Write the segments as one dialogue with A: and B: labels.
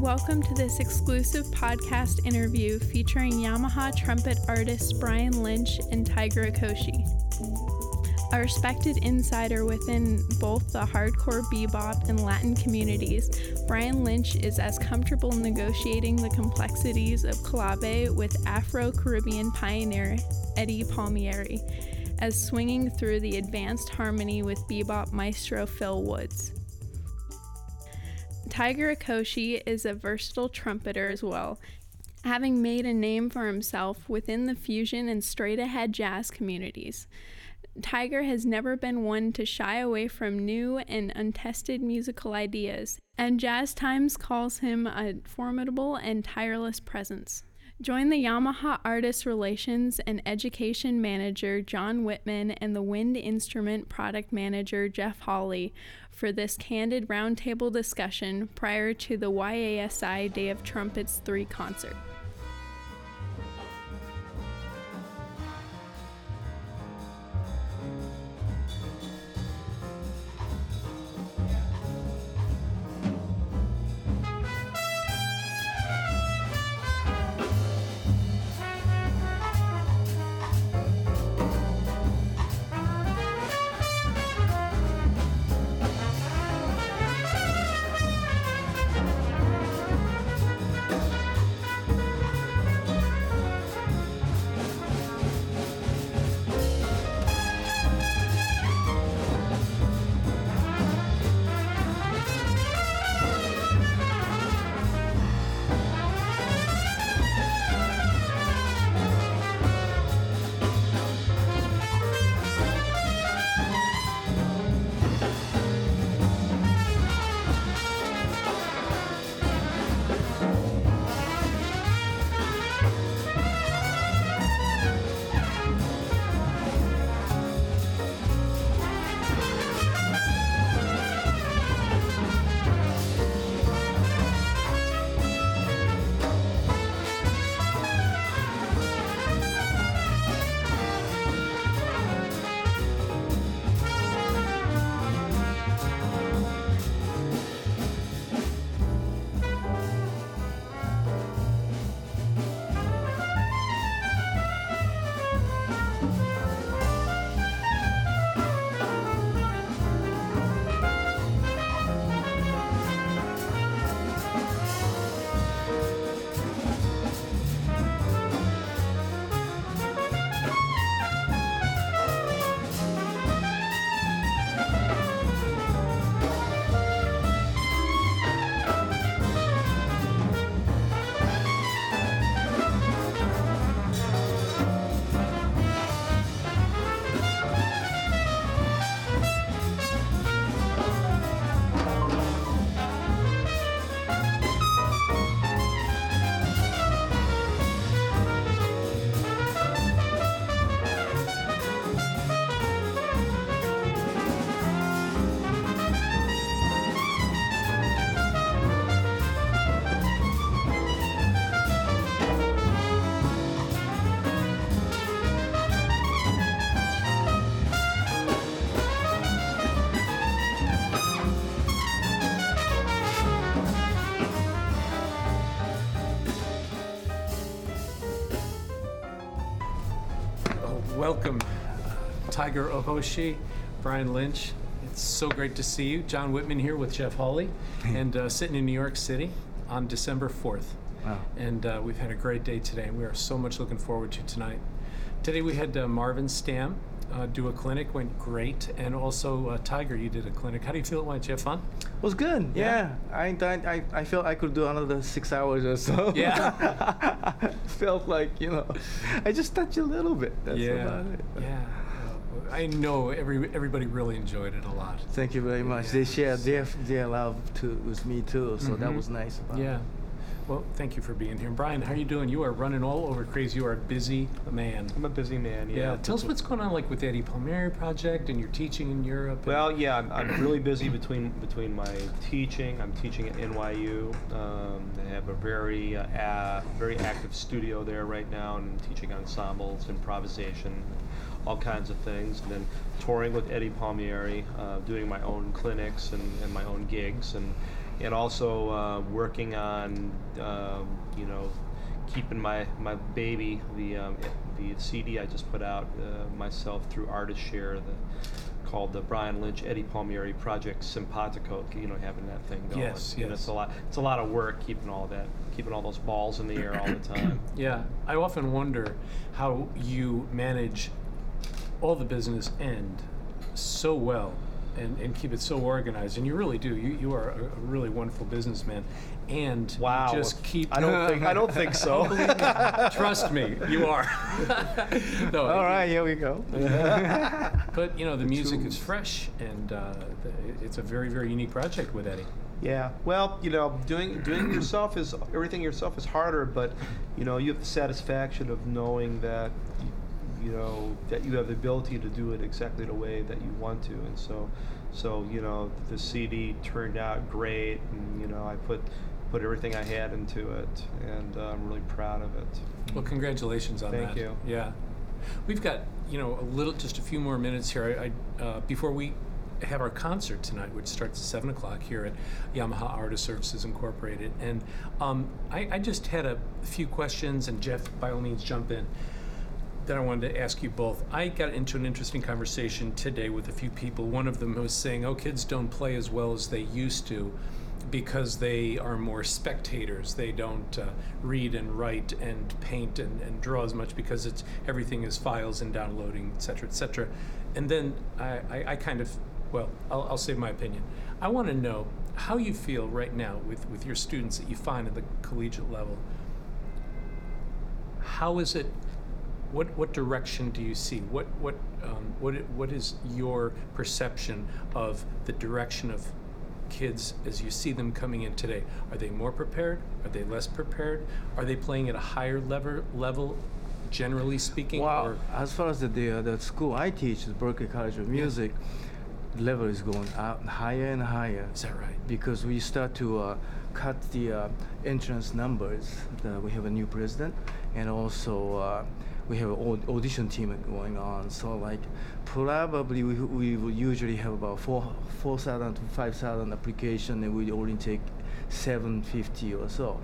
A: Welcome to this exclusive podcast interview featuring Yamaha trumpet artists Brian Lynch and Tiger Okoshi. A respected insider within both the hardcore bebop and Latin communities, Brian Lynch is as comfortable negotiating the complexities of clave with Afro Caribbean pioneer Eddie Palmieri as swinging through the advanced harmony with bebop maestro Phil Woods. Tiger Okoshi is a versatile trumpeter as well, having made a name for himself within the fusion and straight ahead jazz communities. Tiger has never been one to shy away from new and untested musical ideas, and Jazz Times calls him a formidable and tireless presence. Join the Yamaha Artist Relations and Education Manager John Whitman and the Wind Instrument Product Manager Jeff Hawley for this candid roundtable discussion prior to the YASI Day of Trumpets 3 concert.
B: Welcome Tiger Okoshi, Brian Lynch. It's so great to see you. John Whitman here with Jeff Hawley, and uh, sitting in New York City on December 4th.
C: Wow.
B: And uh, we've had a great day today, and we are so much looking forward to tonight. Today we had uh, Marvin Stamm uh, do a clinic, went great, and also uh, Tiger, you did a clinic. How do you feel it went? Did you have fun?
C: It was good.
B: Yeah.
C: Yeah, I, I I feel I could do another six hours or so.
B: Yeah.
C: Felt like you know, I just touched a little bit. That's
B: yeah,
C: about it.
B: yeah. I know every everybody really enjoyed it a lot.
C: Thank you very much. They shared their their love to with me too, so that
B: Mhm.
C: was nice. About
B: Yeah.
C: It.
B: Well, thank you for being here. Brian, how are you doing? You are running all over crazy. You are a busy man.
D: I'm a busy man.
B: Yeah.
D: Yeah.
B: Tell us what's going on, like with the Eddie Palmieri project, and you're teaching in Europe. and-
D: Well, yeah, I'm, I'm really busy between between my teaching. I'm teaching at NYU. Um, they have a very uh, a, very active studio there right now, and I'm teaching ensembles, improvisation, all kinds of things. And then touring with Eddie Palmieri, uh, doing my own clinics and, and my own gigs, and and also uh, working on um, you know keeping my my baby the um, the CD I just put out uh, myself through ArtistShare the called the Brian Lynch Eddie Palmieri Project Simpatico. You know, having that thing going.
B: Yes,
D: know,
B: yes.
D: it's a lot. It's a lot of work keeping all that, keeping all those balls in the air all the time.
B: Yeah, I often wonder how you manage all the business end so well and, and keep it so organized. And you really do. You, you are a, really wonderful businessman. And
D: Wow.
B: just keep.
D: I don't think. I don't think so.
B: Trust me, you are. no,
C: All right, here we go.
B: But you know, the music is fresh, and uh, the, it's a very, very unique project with Eddie.
D: Yeah. Well, you know, doing doing yourself is everything yourself is harder, but you know, you have the satisfaction of knowing that you, know that you have the ability to do it exactly the way that you want to, and so so you know the CD turned out great, and you know I put put everything I had into it, and uh, I'm really proud of it.
B: Well, congratulations on
D: Thank
B: that.
D: you.
B: Yeah, we've got you know a little, just a few more minutes here. I, I uh, before we have our concert tonight, which starts at seven o'clock here at Yamaha Artist Services Incorporated, and um, I, I just had a few questions, and Jeff, by all means, jump in. That I wanted to ask you both. I got into an interesting conversation today with a few people. One of them was saying, "Oh, kids don't play as well as they used to." because they are more spectators. They don't uh, read and write and paint and, and draw as much because it's everything is files and downloading, et cetera, et cetera. And then I, I, I kind of, well, I'll, I'll say my opinion. I want to know how you feel right now with, with your students that you find at the collegiate level. How is it? What, what direction do you see? What, what, um, what, what is your perception of the direction of kids as you see them coming in today? Are they more prepared? Are they less prepared? Are they playing at a higher level, level generally speaking?
C: Well,
B: or-
C: as far as the, the, the school I teach, the Berklee College of Music, the level is going up higher and higher.
B: is that right?
C: because we start to uh, cut the uh, entrance numbers. The, we have a new president, and also uh, we have an aud- audition team going on. So like probably we, we will usually have about four four thousand to five thousand application, and we only take seven fifty or so.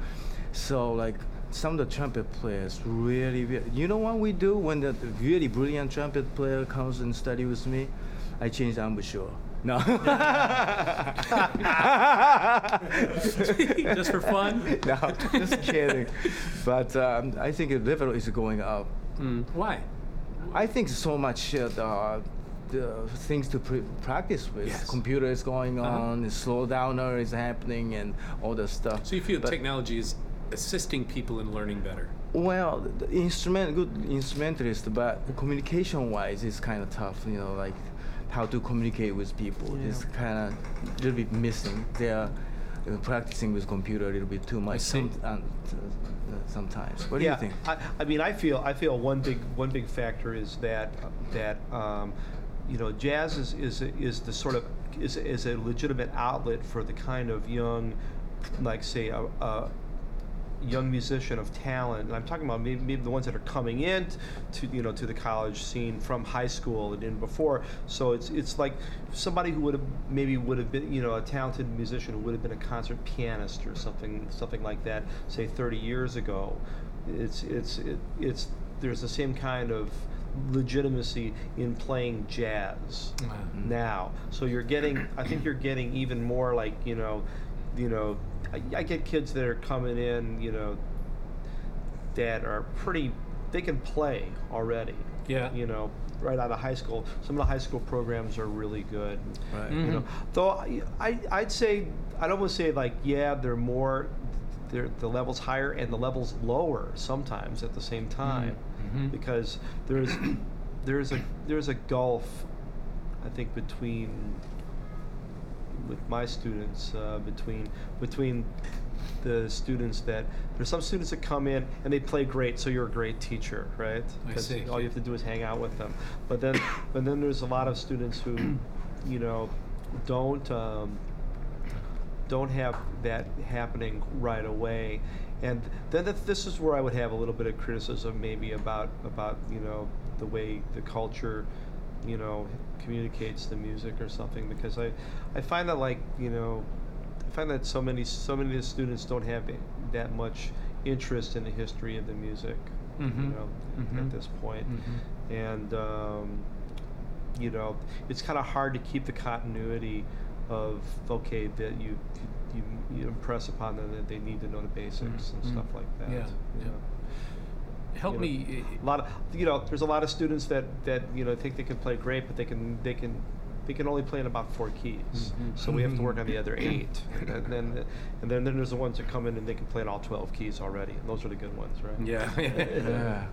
C: So like some of the trumpet players really, really you know what we do when the really brilliant trumpet player comes and study with me i change the embouchure no
B: Just for fun?
C: no, just kidding. But um, I think the level is going up.
B: Mm, why?
C: I think so much uh, the, the things to pre- practice with.
B: Yes.
C: Computer is going
B: Uh-huh.
C: on, slow downer is happening, and all the stuff.
B: So you feel
C: But-
B: technology is assisting people in learning better?
C: Well, the instrument, good instrumentalist, but communication-wise, it's kind of tough. You know, like how to communicate with people is kind of a little bit missing. They're uh, practicing with computer a little bit too much some, um, uh, sometimes. What do you think?
D: I, I mean, I feel I feel one big one big factor is that that um, you know jazz is is is the sort of is is a legitimate outlet for the kind of young, like say a. a young musician of talent, and I'm talking about maybe, maybe the ones that are coming in to you know to the college scene from high school and in before. So it's it's like somebody who would have maybe would have been you know a talented musician who would have been a concert pianist or something something like that, say 30 years ago. It's it's it, it's there's the same kind of legitimacy in playing jazz
B: Wow.
D: now. So you're getting, I think you're getting even more like, you know, you know, I, I get kids that are coming in, you know, that are pretty, they can play already.
B: Yeah.
D: You know, right out of high school. Some of the high school programs are really good.
C: Right.
D: You know,
B: Mhm.
D: though I, I, I'd say, I'd almost say like, yeah, they're more, they're, the level's higher and the level's lower sometimes at the same time
B: Mhm.
D: because there's there's a there's a gulf I think between with my students uh, between between the students that there's some students that come in and they play great so you're a great teacher right
B: I
D: because
B: see.
D: all you have to do is hang out with them but then but then there's a lot of students who you know don't um, don't have that happening right away. And then th- this is where I would have a little bit of criticism maybe about about you know the way the culture you know communicates the music or something because I I find that like you know I find that so many so many of the students don't have that much interest in the history of the music.
B: Mhm.
D: You know,
B: Mhm.
D: at this point,
B: Mhm.
D: and um, you know, it's kind of hard to keep the continuity of okay that you you, you impress upon them that they need to know the basics and
B: Mhm.
D: stuff like that.
B: Yeah, yeah.
D: Know.
B: Help
D: You know,
B: me.
D: a lot of you know there's a lot of students that that you know think they can play great but they can they can they can only play in about four keys
B: Mhm.
D: so we have to work on the other eight and then, then and then, then there's the ones that come in and they can play in all 12 keys already and those are the good ones right
B: Yeah.
C: Yeah.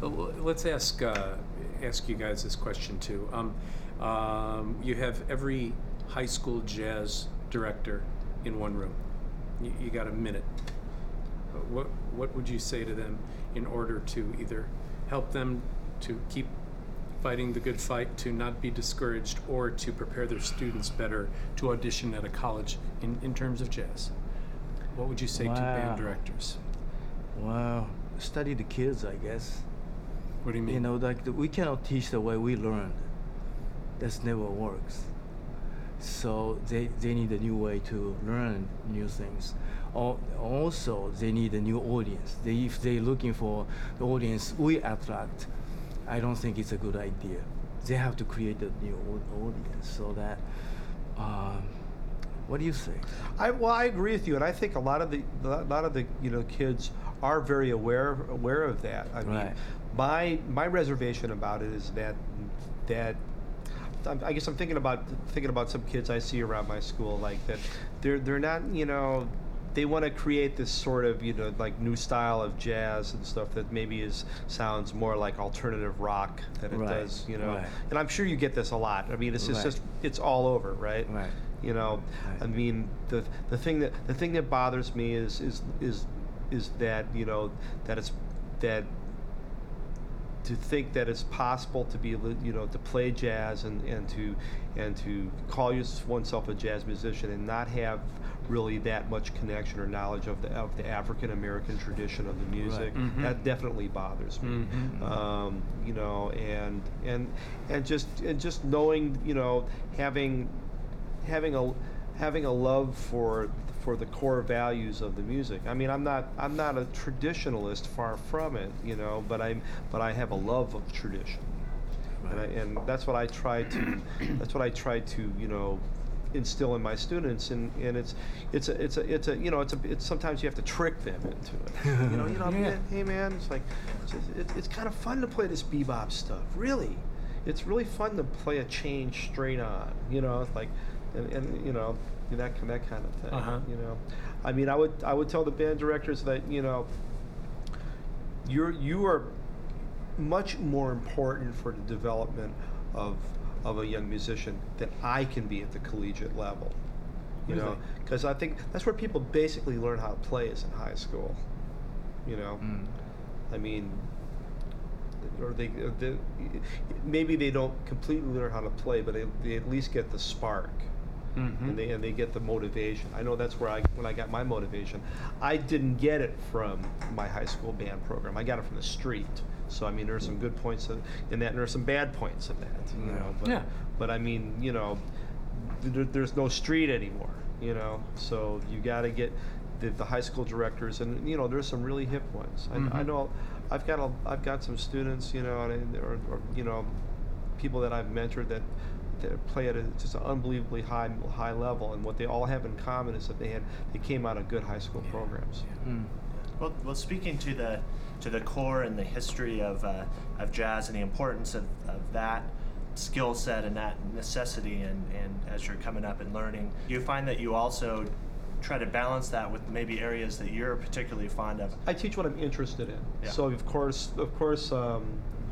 B: Let's ask uh, ask you guys this question too. Um, um, you have every high school jazz director in one room. You, you got a minute. Uh, What what would you say to them in order to either help them to keep fighting the good fight, to not be discouraged, or to prepare their students better to audition at a college in, in terms of jazz? What would you say to band directors?
C: Well, study the kids, I guess.
B: What do you mean?
C: You know, like the, we cannot teach the way we learned. That's never works. So they, they need a new way to learn new things. Al- Also, they need a new audience. They, if they're looking for the audience we attract, I don't think it's a good idea. They have to create a new audience so that. Um, what do you think?
D: I, well, I agree with you, and I think a lot of the a lot of the you know kids are very aware aware of that. I mean, my my reservation about it is that that I guess I'm thinking about thinking about some kids I see around my school like that. They're they're not you know they want to create this sort of you know like new style of jazz and stuff that maybe is sounds more like alternative rock than it
C: Right,
D: does you know.
C: right.
D: And I'm sure you get this a lot. I mean, it's just,
C: Right.
D: just it's all over, right?
C: Right.
D: You know. I mean, the the thing that the thing that bothers me is is is is that you know that it's that to think that it's possible to be you know to play jazz and, and to and to call yourself oneself a jazz musician and not have really that much connection or knowledge of the of the African American tradition of the music
B: Mhm.
D: that definitely bothers me
B: Mhm.
D: um, you know and and and just and just knowing you know having having a having a love for for the core values of the music. I mean, I'm not I'm not a traditionalist, far from it, you know, but I'm but I have a love of tradition, and, I, and that's what I try to that's what I try to you know instill in my students and, and it's it's a it's a it's a you know it's a it's sometimes you have to trick them into it you know you know
B: Yeah.
D: hey man it's like it's, it's, it's kind of fun to play this bebop stuff really it's really fun to play a change straight on you know it's like and, and you know that kind that kind of thing
B: Uh-huh.
D: you know I mean I would I would tell the band directors that you know you're you are much more important for the development of of a young musician than I can be at the collegiate level. You know, because I think that's where people basically learn how to play is in high school. You know,
C: Mm.
D: I mean, or they, uh, they maybe they don't completely learn how to play, but they, they at least get the spark
B: Mhm.
D: and they and they get the motivation. I know that's where I when I got my motivation. I didn't get it from my high school band program. I got it from the street. So I mean, there are some good points in in that, and there are some bad points in that. You
C: Yeah.
D: know, but,
B: Yeah.
D: But I mean, you know, there, there's no street anymore. You know, so you got to get the, the high school directors, and you know, there's some really hip ones. I, I
B: Mhm.
D: know, I've got a, I've got some students, you know, and, or, or you know, people that I've mentored that that play at a, just an unbelievably high high level, and what they all have in common is that they had they came out of good high school programs.
C: Mm.
E: Well, well, speaking to the to the core and the history of uh, of jazz and the importance of, of that skill set and that necessity, and, and as you're coming up and learning, you find that you also try to balance that with maybe areas that you're particularly fond of.
D: I teach what I'm interested in.
E: Yeah.
D: So of course, of course, um,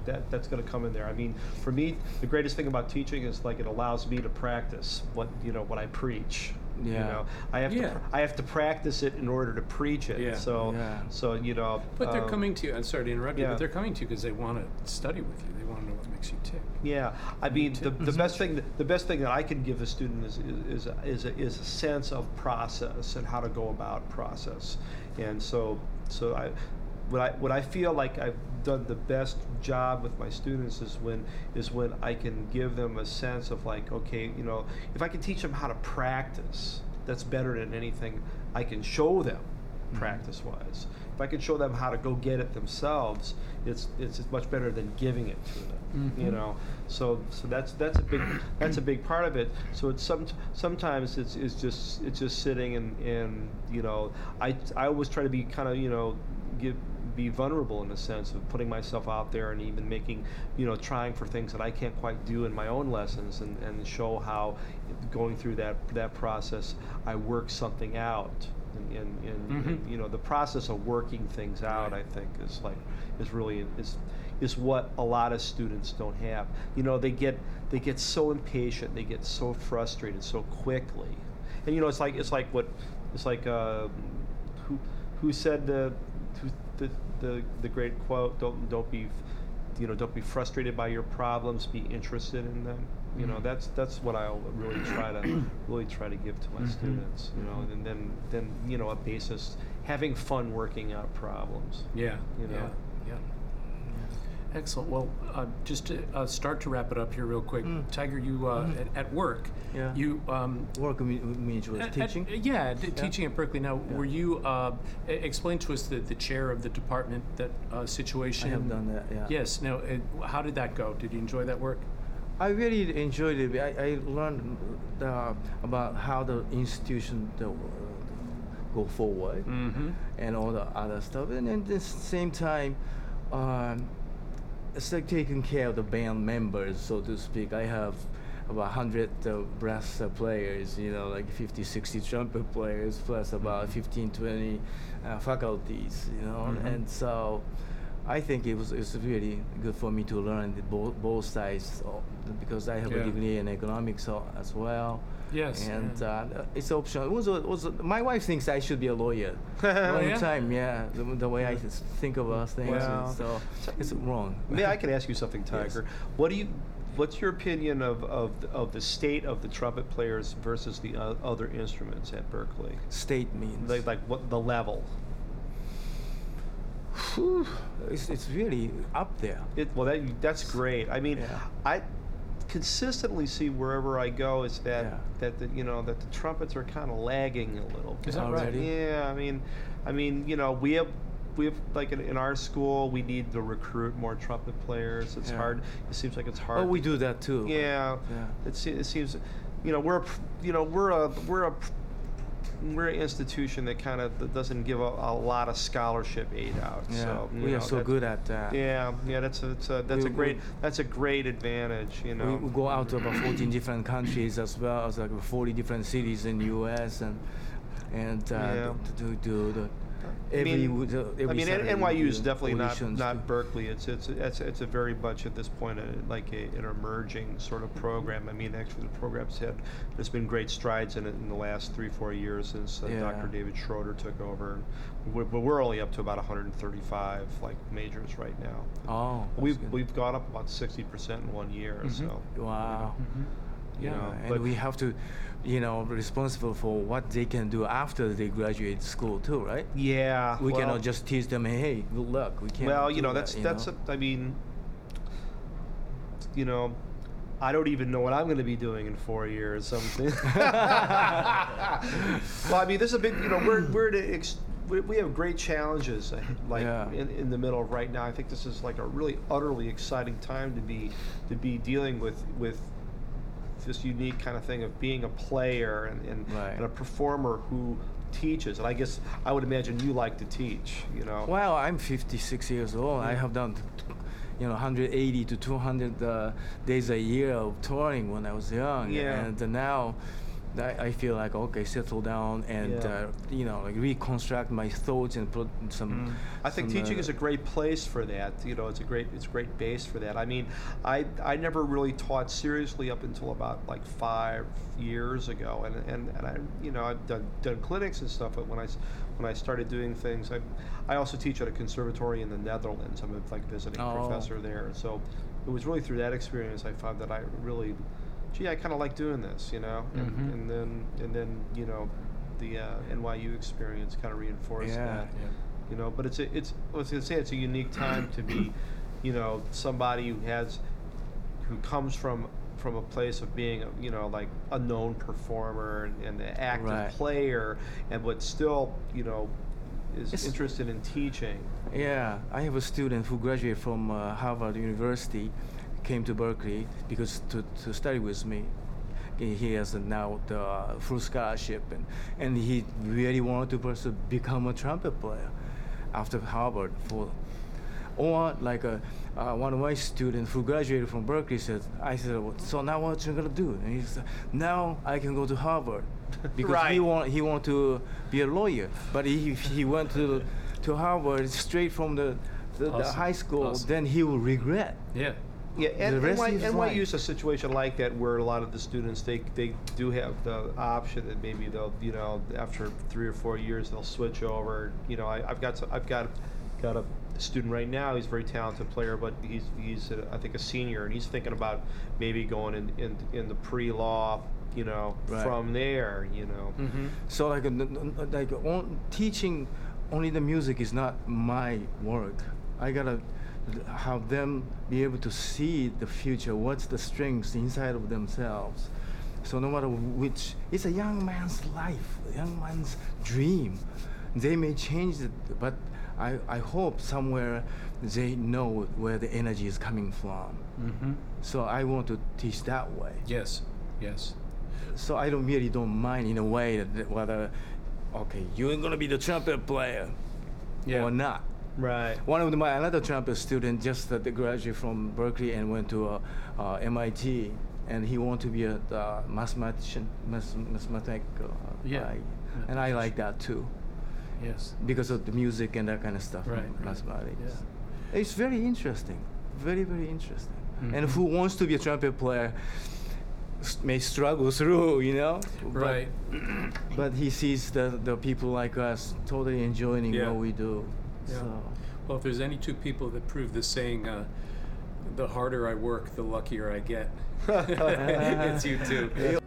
D: that that's going to come in there. I mean, for me, the greatest thing about teaching is like it allows me to practice what you know what I preach. You
C: Yeah.
D: know, I have
B: Yeah.
D: to I have to practice it in order to preach it.
B: Yeah.
D: So
C: Yeah.
D: so you know.
B: But they're
D: um,
B: coming to you. I'm sorry to interrupt you,
D: yeah.
B: but they're coming to you because they want to study with you. They want to know what makes you tick.
D: Yeah, I mean, the, the best thing the best thing that I can give a student is is is, is, a, is a sense of process and how to go about process, and so so I. What I, what I feel like I've done the best job with my students is when is when I can give them a sense of like okay you know if I can teach them how to practice that's better than anything I can show them
C: Mm-hmm.
D: practice wise. If I can show them how to go get it themselves, it's it's much better than giving it to them. You
B: Mhm.
D: know, so so that's that's a big that's a big part of it. So it's some sometimes it's, it's just it's just sitting and and you know I I always try to be kind of you know give be vulnerable in a sense of putting myself out there and even making you know trying for things that I can't quite do in my own lessons and, and show how going through that that process I work something out and, and, and,
B: Mhm.
D: and, you know the process of working things out. I think is like is really is is what a lot of students don't have you know they get they get so impatient they get so frustrated so quickly and you know it's like it's like what it's like uh, who who said the the, the the great quote don't don't be you know don't be frustrated by your problems be interested in them you know
B: Mhm.
D: that's that's what I really try to really try to give to my
B: Mhm.
D: students you know and then then you know a basis having fun working out problems
B: Yeah.
D: You know?
B: Yeah. yeah. Excellent. Well, uh, just to uh, start to wrap it up here, real quick,
C: Mm.
B: Tiger, you uh,
C: Mhm.
B: at, at work,
C: Yeah.
B: you um,
C: Work me- means
B: at- at-
C: teaching.
B: yeah, d- teaching at Berklee. Now,
C: Yeah.
B: were you uh, explain to us the, the chair of the department that uh,
C: I
B: situation?
C: have done that. Yeah.
B: Yes. Now, how did that go? Did you enjoy that work?
C: I really enjoyed it. I, I learned uh, about how the institution the, uh, go forward
B: Mm-hmm.
C: and all the other stuff. And at the same time, um, it's like taking care of the band members, so to speak. I have about 100 uh, brass uh, players, you know, like 50, 60 trumpet players, plus about 15, 20 uh, faculties, you know.
B: Mhm.
C: And so I think it was, it was really good for me to learn the both, both sides uh, because I have
B: Yeah.
C: a degree in economics uh, as well.
B: Yes.
C: And
B: yeah.
C: uh, it's optional. It was, it was, my wife thinks I should be a lawyer. Long
B: Oh, yeah?
C: time, yeah. The, the way I think about things,
D: Wow.
C: so it's wrong.
D: May I can ask you something,
C: Yes.
D: Tiger? What do you, what's your opinion of, of, of the state of the trumpet players versus the o- other instruments at Berklee?
C: State means.
D: Like, like what the level?
C: Whew, it's, it's really up there.
D: It, well, that that's great. I mean,
C: Yeah.
D: I consistently see wherever I go is that
C: Yeah.
D: that the, you know that the trumpets are kind of lagging a little.
B: Is
D: bit.
B: that right?
D: Yeah, I mean, I mean, you know, we have we have like in, in our school we need to recruit more trumpet players. It's
C: Yeah.
D: hard. It seems like it's hard.
C: Oh, we do that too.
D: Yeah.
C: Yeah.
D: It, se- it seems, you know, we're a you know we're a we're a pr- we're an institution that kind of doesn't give a, a lot of scholarship aid out.
C: Yeah,
D: So
C: we are
D: know,
C: so good at that.
D: Yeah, yeah, that's a, that's a, that's
C: We-
D: a great that's a great advantage, you know.
C: We, we go out to about 14 different countries as well as like 40 different cities in the U.S. and and uh,
D: Yeah.
C: to the
D: I mean,
C: w- every
D: I mean,
C: Saturday
D: NYU is definitely not not Berklee. It's it's it's it's a very much at this point a, like a, an emerging sort of program. I mean, actually, the program's had there's been great strides in it in the last three four years since uh,
C: Yeah.
D: Dr. David Schroeder took over. We're, but we're only up to about 135 like majors right now.
C: Oh, that's
D: We've
C: good.
D: we've gone up about 60 percent in one year.
B: Mhm.
D: So
C: wow.
B: Mhm.
D: you
C: Yeah,
D: know,
C: and
D: but-
C: we have to, you know, responsible for what they can do after they graduate school too, right?
D: yeah,
C: We
D: well,
C: cannot just teach them, hey, good luck. We can't.
D: Well, you know,
C: that,
D: that's
C: you
D: that's
C: know?
D: A, I mean, you know, I don't even know what I'm going to be doing in four years. Something. well, I mean, this is a big. You know, we're we're to ex- we, have great challenges like
C: Yeah.
D: in, in the middle of right now. I think this is like a really utterly exciting time to be to be dealing with with this unique kind of thing of being a player and, and,
C: Right.
D: and a performer who teaches. And I guess I would imagine you like to teach. You know.
C: Well, I'm 56 years old. I have done, you know, 180 to 200 uh, days a year of touring when I was young.
D: Yeah.
C: And now, I, I feel like okay, settle down and
D: Yeah.
C: uh, you know, like reconstruct my thoughts and put some.
B: Mm.
D: I think
C: some,
D: teaching
C: uh,
D: is a great place for that. You know, it's a great it's a great base for that. I mean, I I never really taught seriously up until about like five years ago, and and, and I you know I've done, done clinics and stuff. But when I when I started doing things, I I also teach at a conservatory in the Netherlands. I'm a like visiting
C: Oh.
D: professor there. So it was really through that experience I found that I really, gee, I kind of like doing this. You know, and,
B: Mhm.
D: and then and then you know. The uh, NYU experience kind of reinforced
C: Yeah,
D: that
B: yeah.
D: you know but it's a, it's I was gonna say it's a unique time to be you know somebody who has who comes from from a place of being, you know, like a known performer and, and an active
C: Right.
D: player, and but still, you know, is
C: It's-
D: interested in teaching.
C: Yeah, I have a student who graduated from uh, Harvard University, came to Berklee because to, to study with me. He he has now the full scholarship, and, and he really wanted to pursue become a trumpet player after Harvard. For or like a, uh, one of my students who graduated from Berklee said, I said, "Well, so now what you gonna do? And he said, now I can go to Harvard because he
D: Right.
C: want he want to be a lawyer, but he he went to to Harvard straight from the the, the high school.
B: Awesome.
C: Then he will regret.
B: Yeah.
D: Yeah, and
C: The rest
D: NY,
C: of his life.
D: A situation like that where a lot of the students they they do have the option that maybe they'll you know after three or four years they'll switch over. You know, I, I've got some, I've got got a student right now. He's a very talented player, but he's he's a, I think a senior, and he's thinking about maybe going in in, in the pre law. You know,
C: Right.
D: from there. You know.
B: Mm-hmm.
C: So like uh, like on, teaching only the music is not my work. I gotta have them be able to see the future. What's the strengths inside of themselves. So no matter which, it's a young man's life, a young man's dream. They may change it, but I, I hope somewhere they know where the energy is coming from.
B: Mm-hmm.
C: So I want to teach that way
B: Yes. Yes.
C: so I don't really don't mind in a way that, that whether okay you're gonna be the trumpet player
B: Yeah.
C: or not.
D: Right.
C: One of my another trumpet student just uh, graduated from Berklee and went to uh, uh, MIT and he wanted to be a uh, mathematician, math, mathematic. Uh,
B: Yeah.
C: guy. And I like that too
B: Yes.
C: because of the music and that kind of stuff.
B: Right, right.
C: Mathematics. It's very interesting. Very very interesting. And
B: Mhm.
C: who wants to be a trumpet player? may struggle through, you know. But-
B: Right.
C: but he sees the, the people like us totally enjoying
B: Yeah.
C: what we do.
B: Yeah.
C: So
B: Well, if there's any two people that prove the saying, uh, the harder I work, the luckier I get, it's you two.
C: Yeah.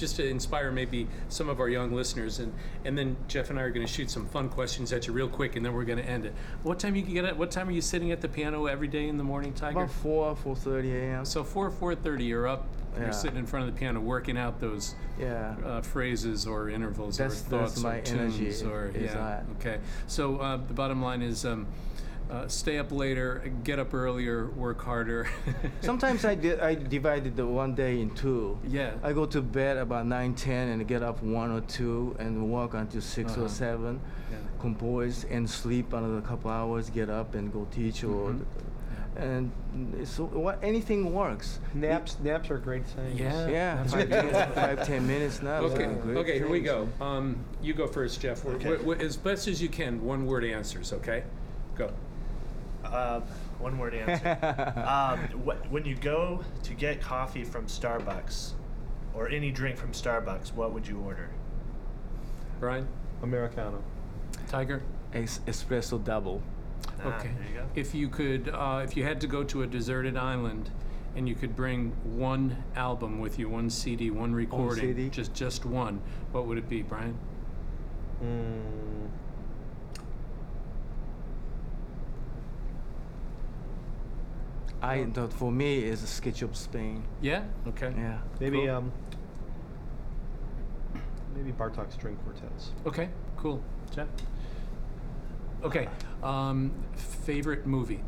B: Just to inspire maybe some of our young listeners, and and then Jeff and I are going to shoot some fun questions at you real quick, and then we're going to end it. What time you get? At, what time are you sitting at the piano every day in the morning, Tiger?
C: About 4, 4.30 a.m.
B: So four four thirty, you're up.
C: Yeah.
B: You're sitting in front of the piano, working out those
C: yeah.
B: uh, phrases or intervals
C: That's-
B: or thoughts or tunes
C: energy
B: or yeah.
C: that.
B: Okay. So uh, the bottom line is. Um, uh, stay up later, get up earlier, work harder.
C: Sometimes I, di- I divided the one day in two.
B: Yeah.
C: I go to bed about 9, 10 and get up 1 or 2 and work until 6
B: Uh-huh.
C: or 7.
B: Yeah.
C: Compose and sleep another couple hours, get up and go teach or
B: Mhm.
C: and so what anything works.
D: Naps naps are great things.
B: Yeah.
C: Yeah, five, minutes, five, ten minutes now.
B: Okay.
C: are great
B: Okay. Here we go. Um, you go first, Jeff. We're-
E: Okay.
B: we're- we're- as best as you can, one word answers. Okay. Go.
E: Uh, one word answer. um, wh- when you go to get coffee from Starbucks or any drink from Starbucks, what would you order?
B: Brian.
D: Americano.
B: Tiger.
C: Es- espresso double.
E: Ah,
B: Okay.
E: There you go.
B: If you could, uh, if you had to go to a deserted island, and you could bring one album with you, one CD, one recording,
C: CD?
B: just just one, what would it be, Brian?
D: Mm,
C: I thought for me is a sketch of Spain.
B: Yeah. Okay.
C: Yeah.
D: maybe
B: Cool.
D: um. Maybe Bartok string quartets.
B: Okay. Cool. Jeff. Okay. Um, favorite movie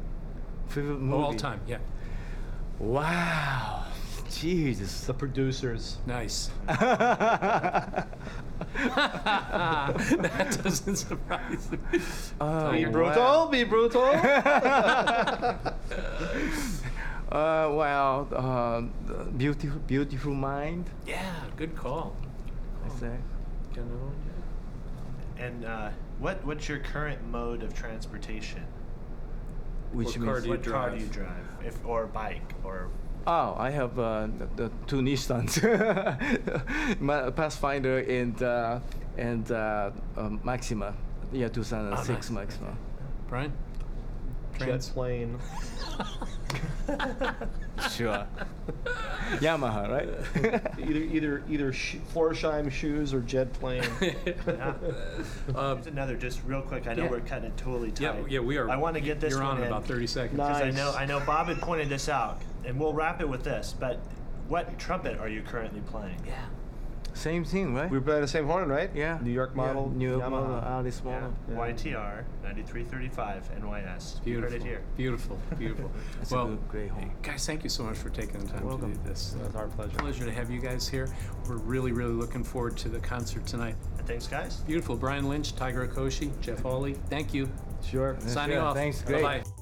C: Favorite movie.
B: of
C: movie.
B: all time? Yeah.
C: Wow. Jesus.
D: The producers.
B: Nice. that doesn't surprise me.
C: Oh,
B: Be
C: wow.
D: brutal. Be brutal.
C: Uh, well, uh, beautiful, beautiful mind.
B: Yeah. Good call.
C: I say.
B: Got another?
E: And uh, what what's your current mode of transportation?
C: Which
B: What car do you
E: what car do
B: drive?
E: you drive? If or bike or
C: Oh, I have uh, the, the two Nissans, My Pathfinder and uh, and uh, um, Maxima, yeah, 2006
B: Oh, nice.
C: Maxima.
B: Brian.
D: Jet
B: Trans.
D: plane.
C: Sure. Yamaha, right?
D: either either either sh- Florsheim shoes or jet plane.
E: yeah.
B: Uh,
E: Here's another just real quick. I know
B: yeah.
E: we're cutting it totally tight.
B: yeah. Yeah. We are.
E: I want to get this
B: You're
E: one
B: on in
E: in
B: about 30 seconds.
D: Nice.
E: because I know I know Bob had pointed this out, and we'll wrap it with this. But what trumpet are you currently playing?
B: Yeah.
C: Same thing, right?
D: we were playing the same horn, right?
C: yeah.
D: New York
C: Yeah,
D: model.
C: New York
D: Yamaha.
C: model, Alice
E: Yeah.
C: model.
D: Yeah.
E: YTR 9335 NYS. You
B: Beautiful.
E: heard it here.
B: Beautiful. Beautiful.
C: That's a
B: well,
C: good- great home.
B: guys, thank you so much for taking the time
C: Welcome.
B: to do this.
D: It's our pleasure.
B: Pleasure to have you guys here. We're really, really looking forward to the concert tonight.
E: And thanks, guys.
B: Beautiful. Brian Lynch, Tiger Okoshi, Jeff Hawley. Thank you.
D: Sure.
B: Signing
C: sure.
B: off.
C: Thanks, great.
B: Bye-bye.